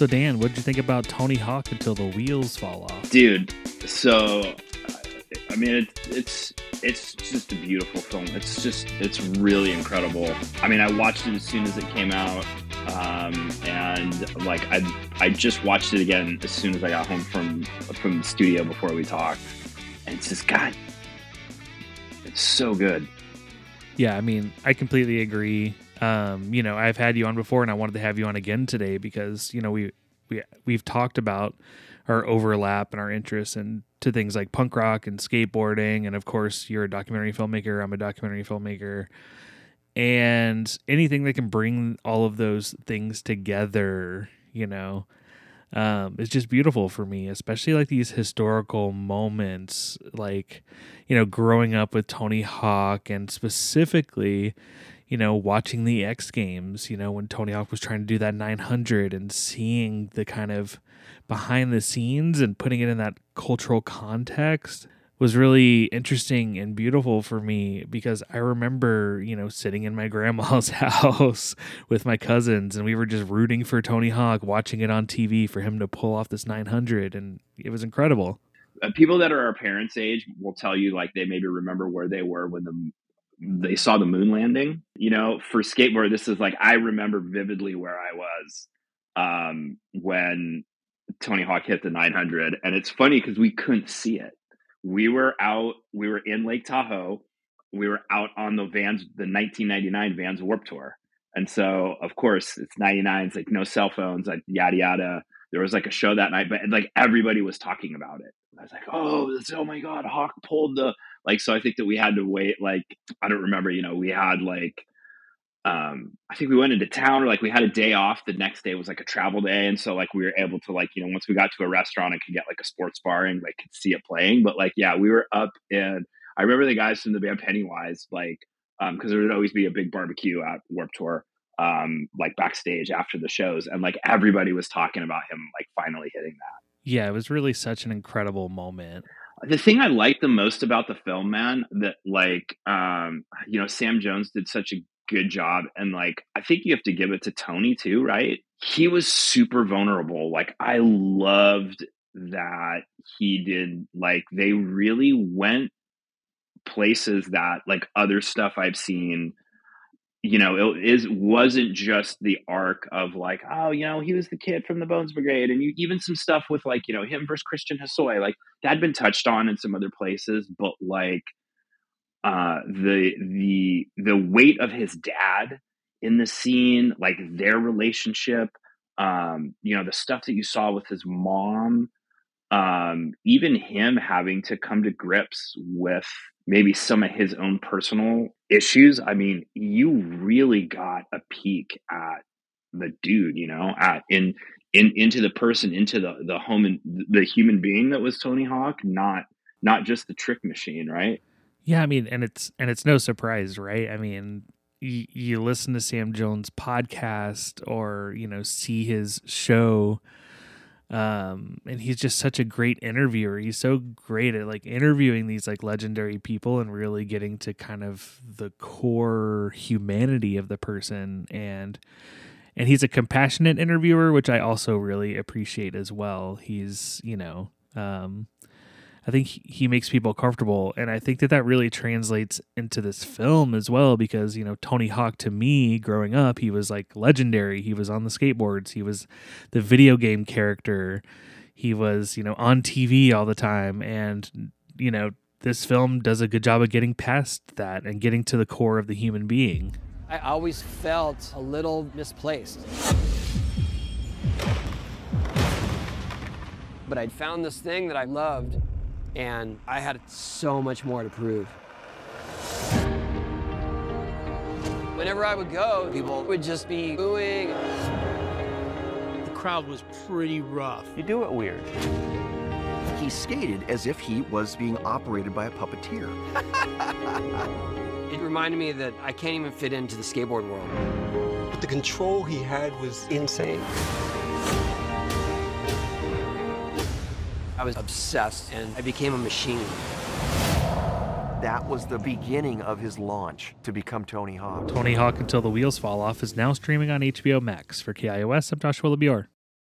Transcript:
So Dan, what did you think about Tony Hawk until the wheels fall off? Dude, so I mean it, it's it's just a beautiful film. It's just it's really incredible. I mean, I watched it as soon as it came out, um, and like I I just watched it again as soon as I got home from from the studio before we talked, and it's just God, it's so good. Yeah, I mean, I completely agree. Um, you know, I've had you on before, and I wanted to have you on again today because you know we we we've talked about our overlap and our interests and to things like punk rock and skateboarding, and of course, you're a documentary filmmaker. I'm a documentary filmmaker, and anything that can bring all of those things together, you know, um, it's just beautiful for me, especially like these historical moments, like you know, growing up with Tony Hawk and specifically, you know, watching the X Games, you know, when Tony Hawk was trying to do that 900 and seeing the kind of behind the scenes and putting it in that cultural context was really interesting and beautiful for me because I remember, you know, sitting in my grandma's house with my cousins and we were just rooting for Tony Hawk, watching it on TV for him to pull off this 900 and it was incredible. Uh, people that are our parents' age will tell you like they maybe remember where they were when the they saw the moon landing. You know, for skateboard, this is like I remember vividly where I was um, when Tony Hawk hit the 900, and it's funny because we couldn't see it. We were out, we were in Lake Tahoe, we were out on the Vans, the 1999 Vans Warped Tour, and so of course it's 99. It's like no cell phones, like yada yada. There was like a show that night, but like everybody was talking about it. I was like, oh, this, oh my god, Hawk pulled the like. So I think that we had to wait. Like I don't remember. You know, we had like um I think we went into town or like we had a day off. The next day was like a travel day, and so like we were able to like you know once we got to a restaurant, I could get like a sports bar and like could see it playing. But like yeah, we were up and I remember the guys from the band Pennywise like um because there would always be a big barbecue at Warped Tour um like backstage after the shows and like everybody was talking about him like finally hitting that yeah, it was really such an incredible moment. The thing I like the most about the film, man, that like um, you know, Sam Jones did such a good job and like I think you have to give it to Tony too, right? He was super vulnerable. Like I loved that he did like they really went places that like other stuff I've seen you know, it is wasn't just the arc of like, oh, you know, he was the kid from the Bones Brigade, and you even some stuff with like, you know, him versus Christian Hosoi, like that had been touched on in some other places, but like uh the the the weight of his dad in the scene, like their relationship, um, you know, the stuff that you saw with his mom, um, even him having to come to grips with maybe some of his own personal issues. I mean, you really got a peek at the dude, you know, at in in into the person, into the the home and the human being that was Tony Hawk, not not just the trick machine, right? Yeah, I mean, and it's and it's no surprise, right? I mean, you, you listen to Sam Jones podcast or you know see his show um and he's just such a great interviewer. He's so great at like interviewing these like legendary people and really getting to kind of the core humanity of the person. And and he's a compassionate interviewer which i also really appreciate as well. He's you know um I think he makes people comfortable, and I think that that really translates into this film as well. Because you know, Tony Hawk to me, growing up, he was like legendary. He was on the skateboards. He was the video game character. He was you know on TV all the time, and you know, this film does a good job of getting past that and getting to the core of the human being. I always felt a little misplaced. But I'd found this thing that I loved and I had so much more to prove. Whenever I would go, people would just be booing. The crowd was pretty rough. You do it weird. He skated as if he was being operated by a puppeteer. it reminded me that I can't even fit into the skateboard world. But the control he had was insane. I was obsessed and I became a machine. That was the beginning of his launch to become Tony Hawk. Tony Hawk Until the Wheels Fall Off is now streaming on HBO Max. For KIOS, I'm Joshua LeBior.